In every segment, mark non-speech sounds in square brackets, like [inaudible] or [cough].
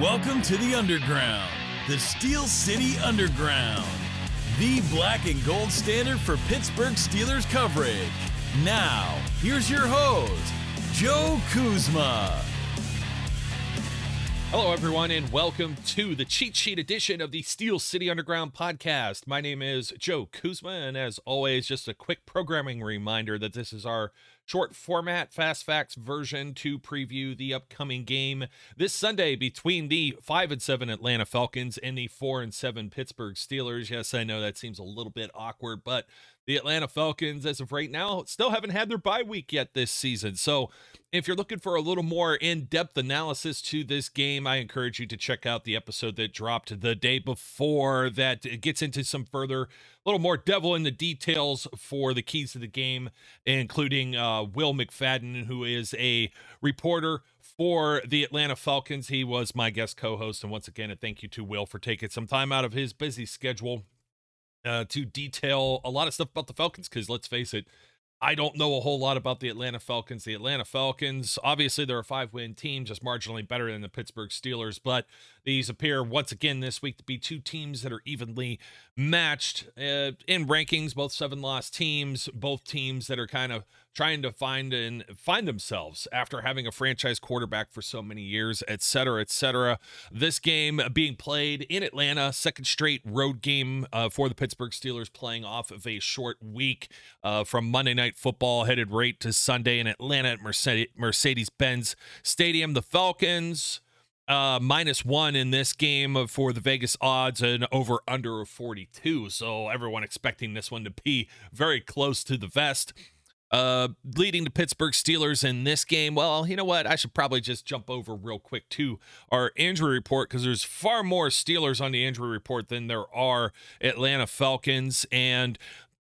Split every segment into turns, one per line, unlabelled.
Welcome to the Underground, the Steel City Underground, the black and gold standard for Pittsburgh Steelers coverage. Now, here's your host, Joe Kuzma.
Hello, everyone, and welcome to the cheat sheet edition of the Steel City Underground podcast. My name is Joe Kuzma, and as always, just a quick programming reminder that this is our short format fast facts version to preview the upcoming game this Sunday between the 5 and 7 Atlanta Falcons and the 4 and 7 Pittsburgh Steelers. Yes, I know that seems a little bit awkward, but the Atlanta Falcons, as of right now, still haven't had their bye week yet this season. So, if you're looking for a little more in depth analysis to this game, I encourage you to check out the episode that dropped the day before that gets into some further, a little more devil in the details for the keys to the game, including uh, Will McFadden, who is a reporter for the Atlanta Falcons. He was my guest co host. And once again, a thank you to Will for taking some time out of his busy schedule uh, to detail a lot of stuff about the Falcons because let's face it, I don't know a whole lot about the Atlanta Falcons. The Atlanta Falcons, obviously, they're a five win team, just marginally better than the Pittsburgh Steelers, but these appear once again this week to be two teams that are evenly matched uh, in rankings, both seven loss teams, both teams that are kind of trying to find and find themselves after having a franchise quarterback for so many years, et cetera, et cetera. This game being played in Atlanta, second straight road game uh, for the Pittsburgh Steelers, playing off of a short week uh, from Monday Night Football, headed right to Sunday in Atlanta at Mercedes Benz Stadium. The Falcons uh minus one in this game for the Vegas odds and over under of 42. So everyone expecting this one to be very close to the vest. Uh, leading the Pittsburgh Steelers in this game. Well, you know what? I should probably just jump over real quick to our injury report because there's far more Steelers on the injury report than there are Atlanta Falcons. And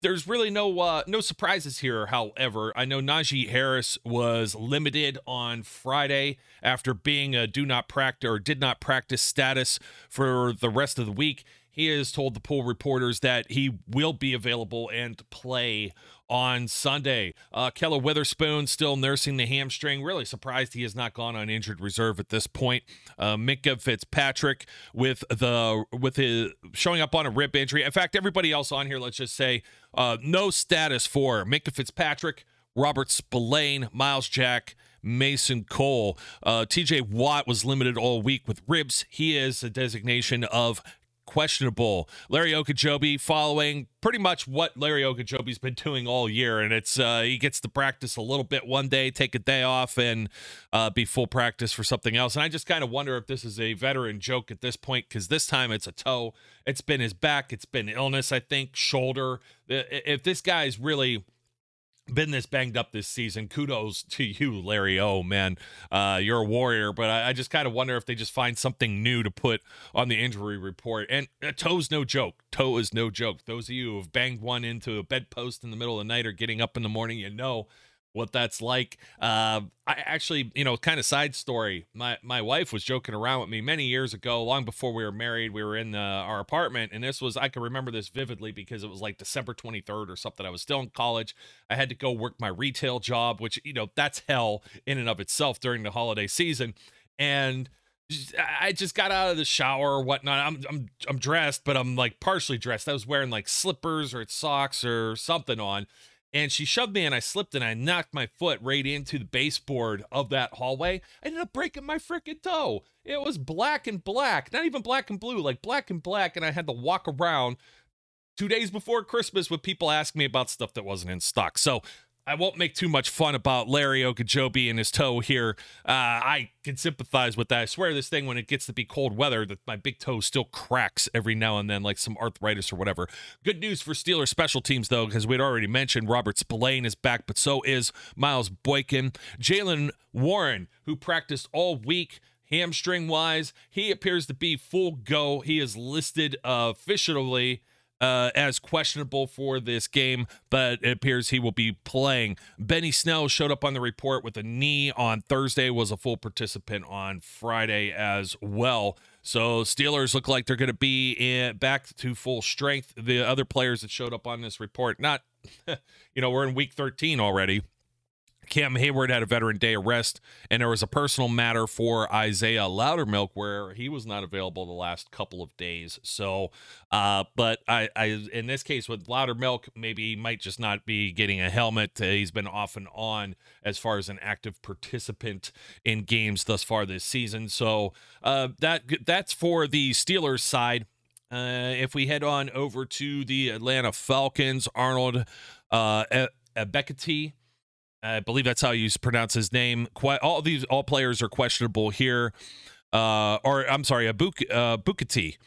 there's really no uh, no surprises here. However, I know Najee Harris was limited on Friday after being a do not practice or did not practice status for the rest of the week. He has told the pool reporters that he will be available and play on Sunday. Uh, Ahkello Witherspoon still nursing the hamstring. Really surprised he has not gone on injured reserve at this point. Uh, Minkah Fitzpatrick with the with his showing up on a rib injury. In fact, everybody else on here, let's just say, uh, no status for Minkah Fitzpatrick, Robert Spillane, Myles Jack. Mason Cole. Uh, TJ Watt was limited all week with ribs. He is a designation of questionable. Larry Ogunjobi following pretty much what Larry Ogunjobi's been doing all year, and it's uh, he gets to practice a little bit one day, take a day off, and uh, be full practice for something else. And I just kind of wonder if this is a veteran joke at this point because this time it's a toe. It's been his back. It's been illness. I think shoulder. If this guy's really been this banged up this season. Kudos to you, Larry Oh man. Uh, you're a warrior, but I, I just kind of wonder if they just find something new to put on the injury report. And a toe's no joke. Toe is no joke. Those of you who have banged one into a bedpost in the middle of the night or getting up in the morning, you know what that's like. Uh, I actually, you know, kind of side story. My my wife was joking around with me many years ago, long before we were married. We were in the, our apartment, and this was I can remember this vividly because it was like December 23rd or something. I was still in college. I had to go work my retail job, which you know that's hell in and of itself during the holiday season, and. I just got out of the shower or whatnot. I'm I'm I'm dressed, but I'm like partially dressed. I was wearing like slippers or socks or something on, and she shoved me and I slipped and I knocked my foot right into the baseboard of that hallway. I ended up breaking my freaking toe. It was black and black, not even black and blue, like black and black. And I had to walk around two days before Christmas with people asking me about stuff that wasn't in stock. So I won't make too much fun about Larry Ogunjobi and his toe here. Uh, I can sympathize with that. I swear this thing, when it gets to be cold weather, that my big toe still cracks every now and then, like some arthritis or whatever. Good news for Steelers special teams, though, because we'd already mentioned Robert Spillane is back, but so is Miles Boykin. Jaylen Warren, who practiced all week hamstring wise, he appears to be full go. He is listed officially uh, Uh, as questionable for this game, but it appears he will be playing. Benny Snell showed up on the report with a knee on Thursday, was a full participant on Friday as well. So Steelers look like they're going to be in, back to full strength. The other players that showed up on this report, not, [laughs] you know, we're in week 13 already. Cam Hayward had a veteran day arrest, and there was a personal matter for Isaiah Loudermilk where he was not available the last couple of days. So, uh, but I, I, in this case with Loudermilk, maybe he might just not be getting a helmet. Uh, he's been off and on as far as an active participant in games thus far this season. So, uh, that that's for the Steelers side. Uh, if we head on over to the Atlanta Falcons, Arnold uh, I believe that's how you pronounce his name. Quite all these all players are questionable here. Uh, or I'm sorry, Abuk uh, Bukati.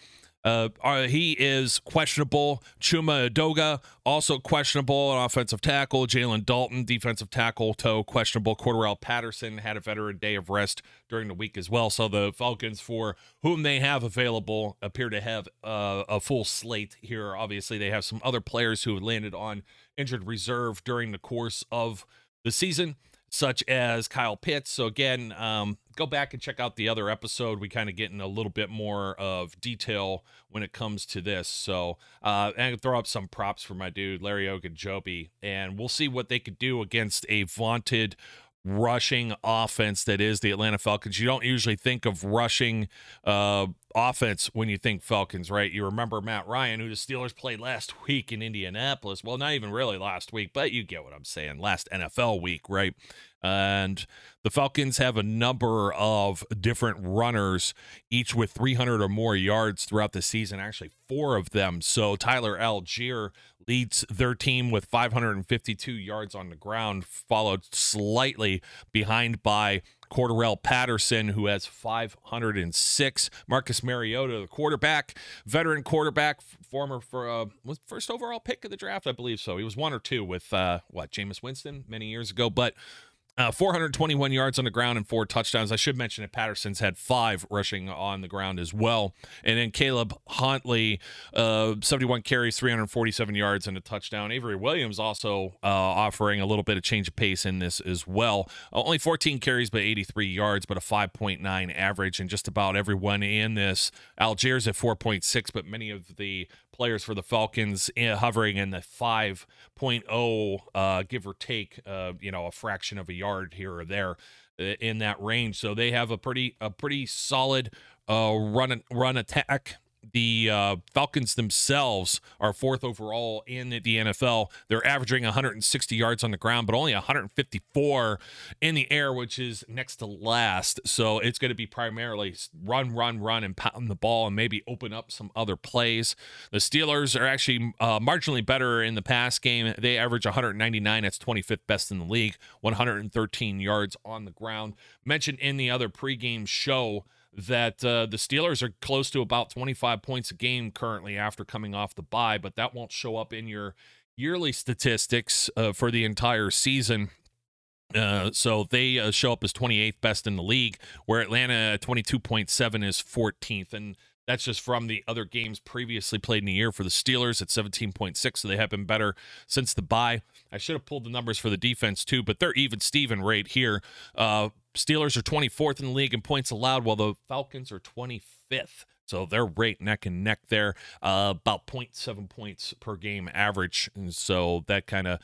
Uh, uh, he is questionable. Chuma Edoga also questionable. An offensive tackle. Jalen Dalton, defensive tackle, toe questionable. Cordarrelle Patterson had a veteran day of rest during the week as well. So the Falcons, for whom they have available, appear to have uh, a full slate here. Obviously, they have some other players who landed on injured reserve during the course of the season, such as Kyle Pitts. So, again, um, go back and check out the other episode. We kind of get in a little bit more of detail when it comes to this. So, uh, and throw up some props for my dude, Larry Ogunjobi, and we'll see what they could do against a vaunted rushing offense that is the Atlanta Falcons. You don't usually think of rushing uh, offense when you think Falcons, right? You remember Matt Ryan, who the Steelers played last week in Indianapolis. Well, not even really last week, but you get what I'm saying. Last NFL week, right? And the Falcons have a number of different runners, each with 300 or more yards throughout the season, actually, four of them. So Tyler Allgeier leads their team with 552 yards on the ground, followed slightly behind by Cordarrelle Patterson, who has 506. Marcus Mariota, the quarterback, veteran quarterback, former for uh, first overall pick of the draft, I believe so. He was one or two with uh, what Jameis Winston many years ago, but uh, 421 yards on the ground and four touchdowns. I should mention that Patterson's had five rushing on the ground as well. And then Caleb Huntley, uh, 71 carries, 347 yards, and a touchdown. Avery Williams also uh, offering a little bit of change of pace in this as well. Uh, only 14 carries, but 83 yards, but a 5.9 average. And just about everyone in this. Allgeier's at 4.6, but many of the players for the Falcons in, hovering in the 5.0, uh, give or take, uh, you know, a fraction of a yard here or there uh, in that range. So they have a pretty a pretty solid uh, run run attack the uh, Falcons themselves are fourth overall in the NFL. They're averaging 160 yards on the ground, but only 154 in the air, which is next to last. So it's going to be primarily run, run, run, and pound the ball and maybe open up some other plays. The Steelers are actually uh, marginally better in the pass game. They average 199. That's 25th best in the league, 113 yards on the ground. Mentioned in the other pregame show that uh, the Steelers are close to about 25 points a game currently after coming off the bye, but that won't show up in your yearly statistics uh, for the entire season. Uh, so they uh, show up as 28th best in the league, where Atlanta 22.7 is 14th. And that's just from the other games previously played in the year for the Steelers at 17.6. So they have been better since the bye. I should have pulled the numbers for the defense too, but they're even Steven right here. Uh, Steelers are 24th in the league in points allowed, while the Falcons are 25th. So they're right neck and neck there, uh, about 0.7 points per game average. And so that kind of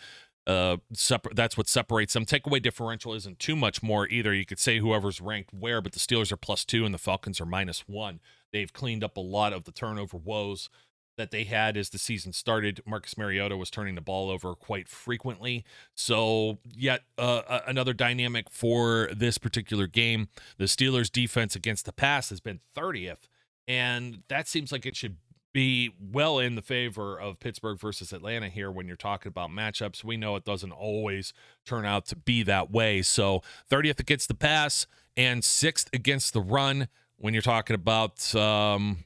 uh separ- that's what separates them takeaway differential isn't too much more either you could say whoever's ranked where but the steelers are plus two and the falcons are minus one they've cleaned up a lot of the turnover woes that they had as the season started. Marcus Mariota was turning the ball over quite frequently. So, yet uh, another dynamic for this particular game. The Steelers' defense against the pass has been 30th, and that seems like it should be well in the favor of Pittsburgh versus Atlanta here when you're talking about matchups. We know it doesn't always turn out to be that way. So, 30th against the pass and 6th against the run when you're talking about um,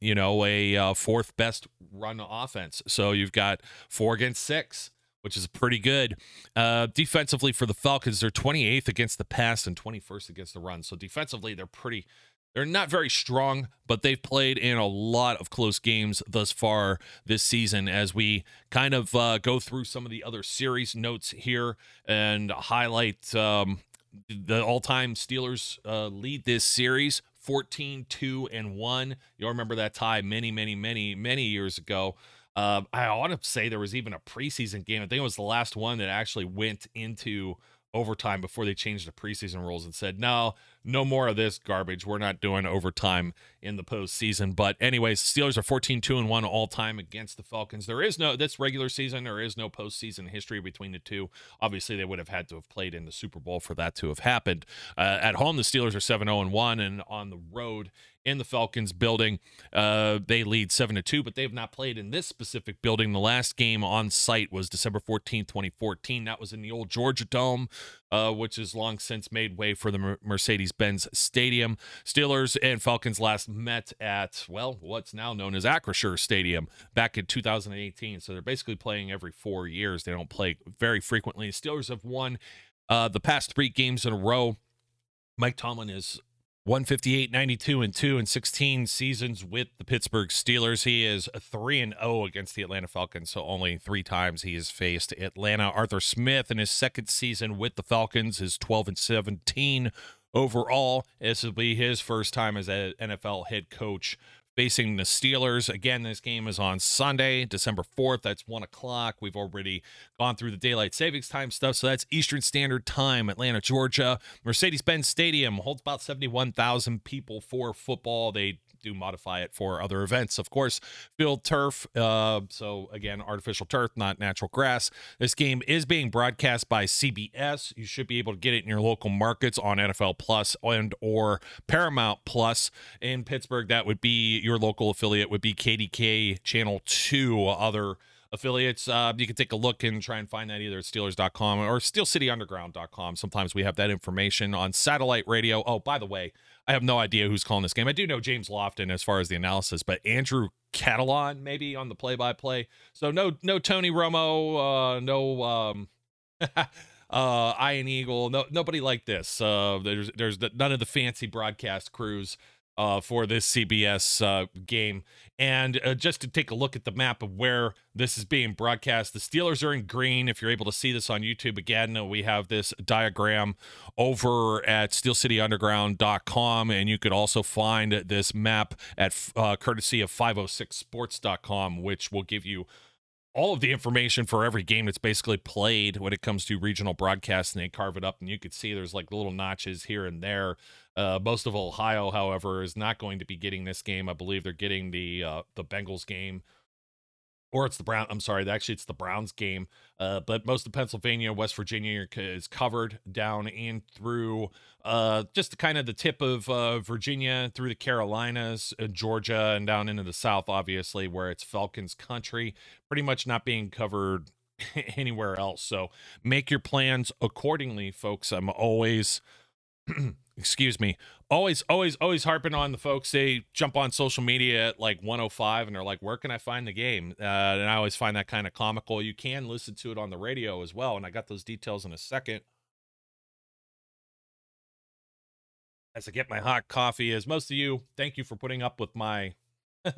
you know, a uh, fourth best run offense. So you've got four against six, which is pretty good. Uh, defensively for the Falcons, they're 28th against the pass and 21st against the run. So defensively, they're pretty. They're not very strong, but they've played in a lot of close games thus far this season. As we kind of uh, go through some of the other series notes here and highlight um, the all-time Steelers uh, lead this series 14 2 and 1 you'll remember that tie many many many many years ago. Uh, i ought to say there was even a preseason game. I think it was the last one that actually went into overtime before they changed the preseason rules and said, no, no more of this garbage. We're not doing overtime in the postseason. But anyways, Steelers are 14 2 and 1 all time against the Falcons. There is no this regular season, there is no postseason history between the two. Obviously, they would have had to have played in the Super Bowl for that to have happened. Uh, at home, the Steelers are 7 0 and 1, and on the road, in the Falcons building. Uh, they lead 7 to 2, but they have not played in this specific building. The last game on site was December 14th, 2014. That was in the old Georgia Dome, uh, which has long since made way for the Mercedes Benz Stadium. Steelers and Falcons last met at, well, what's now known as Acrisure Stadium back in 2018. So they're basically playing every four years. They don't play very frequently. Steelers have won uh, the past three games in a row. Mike Tomlin is 158, 92, and 2 in 16 seasons with the Pittsburgh Steelers. He is 3 and 0 against the Atlanta Falcons, so only three times he has faced Atlanta. Arthur Smith in his second season with the Falcons is 12 and 17 overall. This will be his first time as an NFL head coach facing the Steelers. Again, this game is on Sunday, December 4th. That's 1 o'clock. We've already gone through the daylight savings time stuff. So that's Eastern Standard Time, Atlanta, Georgia. Mercedes Benz Stadium holds about 71,000 people for football. They do modify it for other events. Of course, field turf. Uh, so again, artificial turf, not natural grass. This game is being broadcast by CBS. You should be able to get it in your local markets on NFL Plus and or Paramount Plus in Pittsburgh. That would be your local affiliate. Would be KDK Channel Two. Other affiliates. Uh, you can take a look and try and find that either at Steelers.com or SteelCityUnderground.com. Sometimes we have that information on satellite radio. Oh, by the way, I have no idea who's calling this game. I do know James Lofton as far as the analysis, but Andrew Catalon maybe on the play-by-play. So no, no Tony Romo, uh, no um, [laughs] uh, Eagle, no nobody like this. Uh, there's there's the, none of the fancy broadcast crews uh, for this CBS uh, game. And uh, just to take a look at the map of where this is being broadcast, the Steelers are in green. If you're able to see this on YouTube again, uh, we have this diagram over at steelcityunderground.com. And you could also find this map at uh, courtesy of 506sports.com, which will give you all of the information for every game that's basically played when it comes to regional broadcast and they carve it up and you could see there's like little notches here and there uh, most of ohio however is not going to be getting this game i believe they're getting the uh, the bengals game or it's the Brown. I'm sorry, actually it's the Browns game. Uh, but most of Pennsylvania, West Virginia is covered down and through uh, just kind of the tip of uh, Virginia through the Carolinas, Georgia, and down into the South, obviously, where it's Falcons country. Pretty much not being covered [laughs] anywhere else. So make your plans accordingly, folks. I'm always [clears throat] excuse me always always always harping on the folks they jump on social media at like 105 and they're like where can i find the game? Uh, and i always find that kind of comical. You can listen to it on the radio as well and i got those details in a second. As i get my hot coffee as most of you thank you for putting up with my [laughs]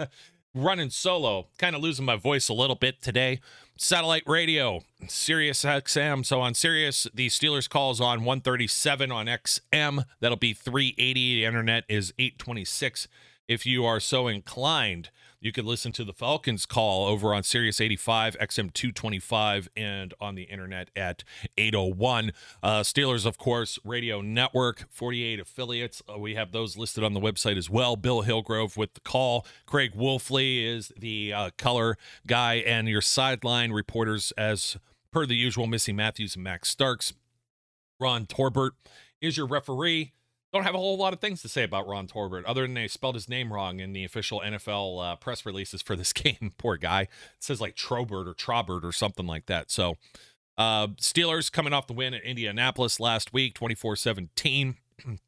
running solo, kind of losing my voice a little bit today. Satellite radio, Sirius XM. So on Sirius, the Steelers calls on 137 on XM. That'll be 380. The internet is 826 if you are so inclined. You can listen to the Falcons call over on Sirius 85, XM 225, and on the internet at 801. Uh, Steelers, of course, radio network, 48 affiliates. Uh, we have those listed on the website as well. Bill Hillgrove with the call. Craig Wolfley is the uh, color guy, and your sideline reporters, as per the usual, Missy Matthews and Max Starks. Ron Torbert is your referee don't have a whole lot of things to say about Ron Torbert, other than they spelled his name wrong in the official NFL uh, press releases for this [laughs] game. Poor guy. It says like Trobert or Trobert or something like that. So, uh, Steelers coming off the win at Indianapolis last week, 24 17. [clears throat]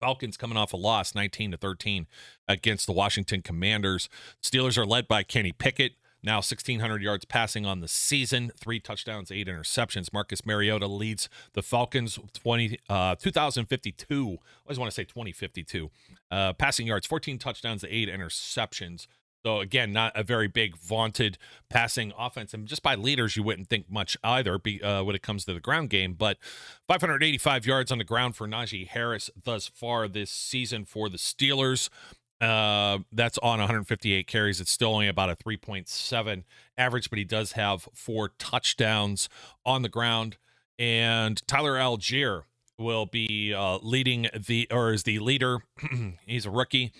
Falcons coming off a loss 19 to 13 against the Washington Commanders. Steelers are led by Kenny Pickett. Now 1,600 yards passing on the season, three touchdowns, eight interceptions. Marcus Mariota leads the Falcons 20, uh, 2052. I always want to say 2052. Uh, passing yards, 14 touchdowns, eight interceptions. So again, not a very big vaunted passing offense, and just by leaders, you wouldn't think much either be, uh, when it comes to the ground game. But 585 yards on the ground for Najee Harris thus far this season for the Steelers. Uh, that's on 158 carries. It's still only about a 3.7 average, but he does have four touchdowns on the ground. and Tyler Allgeier will be uh, leading the or is the leader. [clears throat] He's a rookie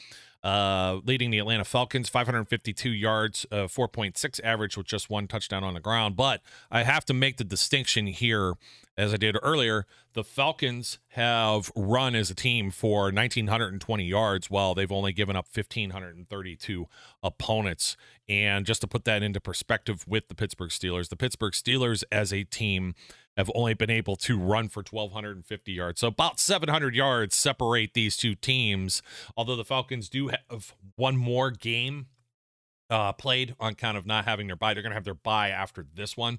uh, leading the Atlanta Falcons, 552 yards, uh, 4.6 average with just one touchdown on the ground. But I have to make the distinction here, as I did earlier. The Falcons have run as a team for 1,920 yards, while they've only given up 1,532 opponents. And just to put that into perspective with the Pittsburgh Steelers, the Pittsburgh Steelers as a team have only been able to run for 1,250 yards. So about 700 yards separate these two teams. Although the Falcons do have one more game uh, played on kind of not having their bye. They're going to have their bye after this one.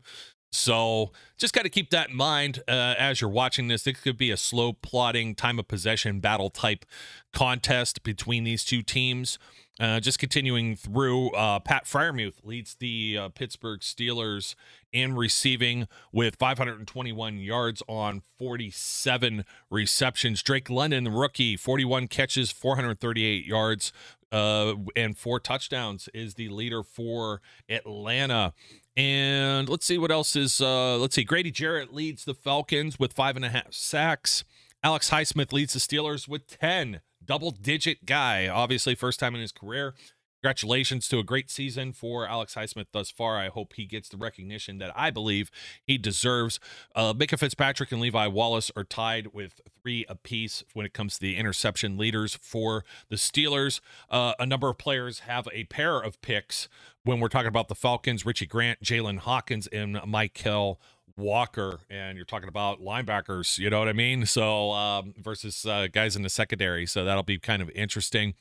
So just got to keep that in mind uh, as you're watching this. It could be a slow plotting time of possession battle type contest between these two teams. Uh, just continuing through, uh, Pat Freiermuth leads the uh, Pittsburgh Steelers in receiving with 521 yards on 47 receptions. Drake London, the rookie, 41 catches, 438 yards, uh, and four touchdowns, is the leader for Atlanta. And let's see what else is. Uh, let's see. Grady Jarrett leads the Falcons with five and a half sacks. Alex Highsmith leads the Steelers with 10 double digit guy. Obviously, first time in his career. Congratulations to a great season for Alex Highsmith thus far. I hope he gets the recognition that I believe he deserves. Uh, Minkah Fitzpatrick and Levi Wallace are tied with three apiece when it comes to the interception leaders for the Steelers. Uh, a number of players have a pair of picks when we're talking about the Falcons Richie Grant, Jaylinn Hawkins, and Mykal Walker, and you're talking about linebackers, you know what I mean? So um, versus uh, guys in the secondary, so that'll be kind of interesting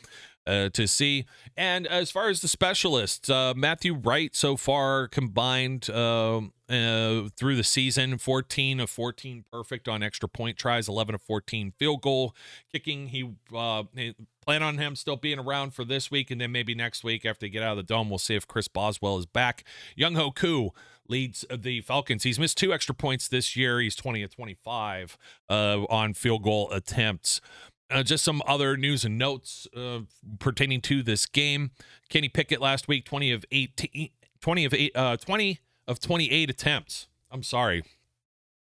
uh, to see. And as far as the specialists, uh, Matthew Wright so far combined um, uh, through the season 14 of 14 perfect on extra point tries, 11 of 14 field goal kicking. He, uh, plan on him still being around for this week, and then maybe next week after they get out of the dome, we'll see if Chris Boswell is back. Young Koo leads the Falcons. He's missed two extra points this year. He's 20 of 25 uh, on field goal attempts. Uh, just some other news and notes uh, pertaining to this game. Kenny Pickett last week, 20 of 18, 20 of 8, uh, 20 of 28 attempts. I'm sorry.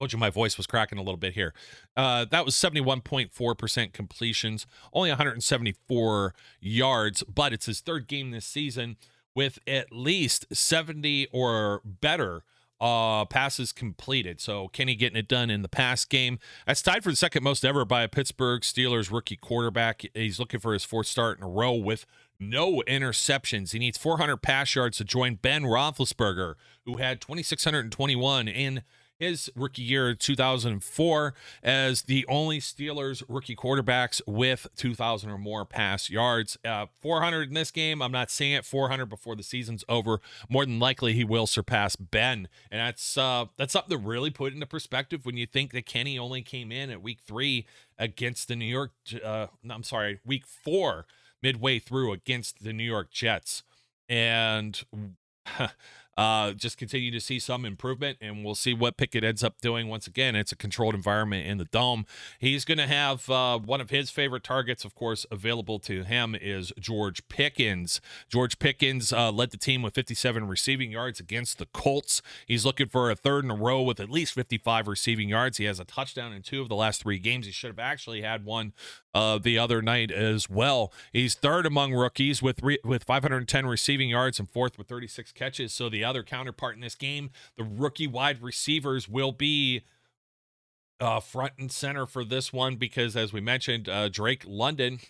Told you my voice was cracking a little bit here. Uh, that was 71.4% completions, only 174 yards, but it's his third game this season with at least 70 or better uh, passes completed. So Kenny getting it done in the pass game. That's tied for the second most ever by a Pittsburgh Steelers rookie quarterback. He's looking for his fourth start in a row with no interceptions. He needs 400 pass yards to join Ben Roethlisberger, who had 2,621 in his rookie year 2004 as the only Steelers rookie quarterbacks with 2,000 or more pass yards. Uh, 400 in this game. I'm not saying it 400 before the season's over. More than likely, he will surpass Ben, and that's uh, that's something to really put into perspective when you think that Kenny only came in at week three against the New York. Uh, I'm sorry, week four midway through against the New York Jets, and. [laughs] uh, just continue to see some improvement, and we'll see what Pickett ends up doing. Once again, it's a controlled environment in the dome. He's going to have uh, one of his favorite targets, of course, available to him is George Pickens. George Pickens uh, led the team with 57 receiving yards against the Colts. He's looking for a third in a row with at least 55 receiving yards. He has a touchdown in two of the last three games. He should have actually had one uh, the other night as well. He's third among rookies with re- with 510 receiving yards and fourth with 36 catches. So the other counterpart in this game. The rookie wide receivers will be uh, front and center for this one because, as we mentioned, uh, Drake London,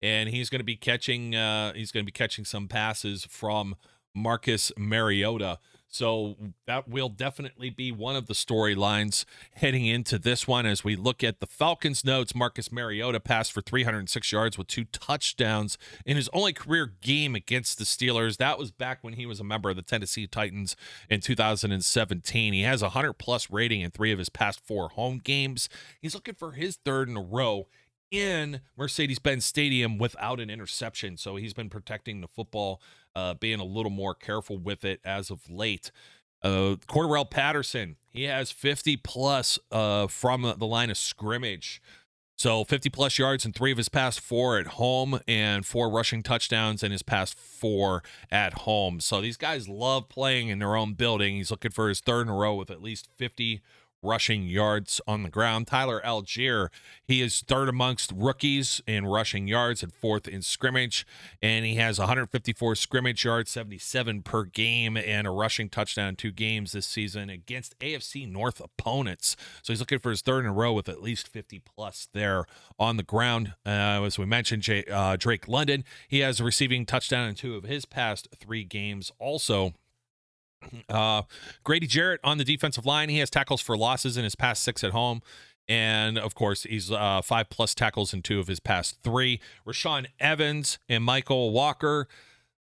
and he's going to be catching uh, he's going to be catching some passes from Marcus Mariota. So that will definitely be one of the storylines heading into this one. As we look at the Falcons notes, Marcus Mariota passed for 306 yards with two touchdowns in his only career game against the Steelers. That was back when he was a member of the Tennessee Titans in 2017. He has a 100 plus rating in three of his past four home games. He's looking for his third in a row in Mercedes Benz Stadium without an interception. So he's been protecting the football, uh, being a little more careful with it as of late. Uh, Cordarrelle Patterson, he has 50 plus uh, from the line of scrimmage. So 50 plus yards in three of his past four at home and four rushing touchdowns in his past four at home. So these guys love playing in their own building. He's looking for his third in a row with at least 50 rushing yards on the ground. Tyler Allgeier, he is third amongst rookies in rushing yards and fourth in scrimmage, and he has 154 scrimmage yards, 77 per game, and a rushing touchdown in two games this season against AFC North opponents. So he's looking for his third in a row with at least 50 plus there on the ground. Uh, as we mentioned, Jay, uh, Drake London, he has a receiving touchdown in two of his past three games. Also, uh, Grady Jarrett on the defensive line. He has tackles for losses in his past six at home. And of course, he's uh, five plus tackles in two of his past three. Rashaan Evans and Mykal Walker.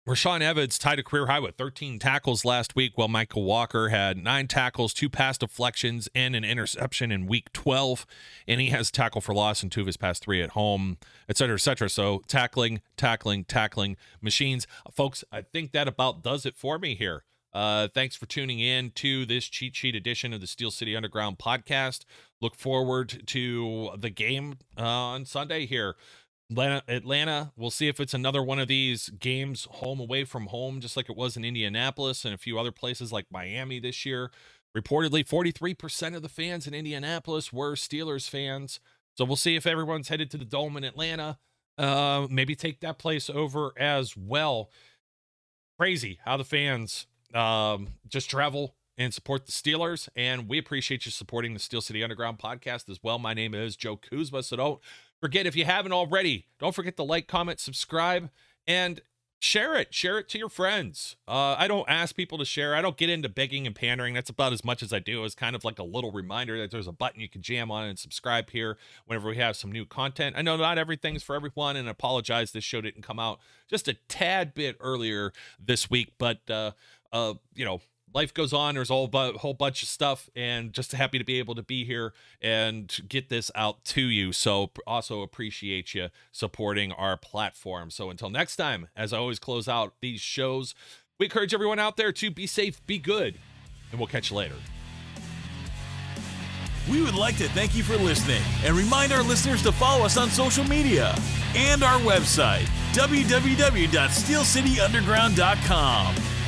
Rashaan Evans tied a career high with 13 tackles last week, while Mykal Walker had nine tackles, two pass deflections, and an interception in week 12. And he has tackle for loss in two of his past three at home, et cetera, et cetera. So tackling, tackling, tackling machines. Folks, I think that about does it for me here. Uh, thanks for tuning in to this cheat sheet edition of the Steel City Underground podcast. Look forward to the game uh, on Sunday here. Atlanta, Atlanta, we'll see if it's another one of these games home away from home, just like it was in Indianapolis and a few other places like Miami this year. Reportedly, 43% of the fans in Indianapolis were Steelers fans. So we'll see if everyone's headed to the Dome in Atlanta. Uh, maybe take that place over as well. Crazy how the fans um, just travel and support the Steelers. And we appreciate you supporting the Steel City Underground podcast as well. My name is Joe Kuzma. So don't forget, if you haven't already, don't forget to like, comment, subscribe, and share it. Share it to your friends. Uh, I don't ask people to share. I don't get into begging and pandering. That's about as much as I do. It's kind of like a little reminder that there's a button you can jam on and subscribe here whenever we have some new content. I know not everything's for everyone, and I apologize this show didn't come out just a tad bit earlier this week, but uh, uh, you know, life goes on. There's a whole, whole bunch of stuff, and just happy to be able to be here and get this out to you. So, also appreciate you supporting our platform. So, until next time, as I always close out these shows, we encourage everyone out there to be safe, be good, and we'll catch you later.
We would like to thank you for listening and remind our listeners to follow us on social media and our website, www.steelcityunderground.com.